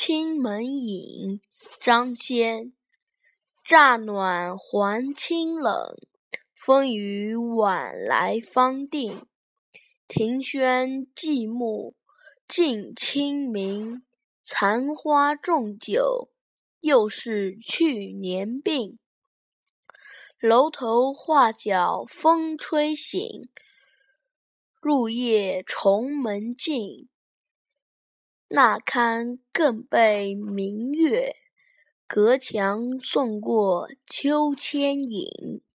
青门饮，张先。乍暖还清冷，风雨晚来方定。庭轩寂寞近清明，残花重酒又是去年病。楼头画角风吹醒，入夜重门静。那堪更被明月，隔墙送过秋千影。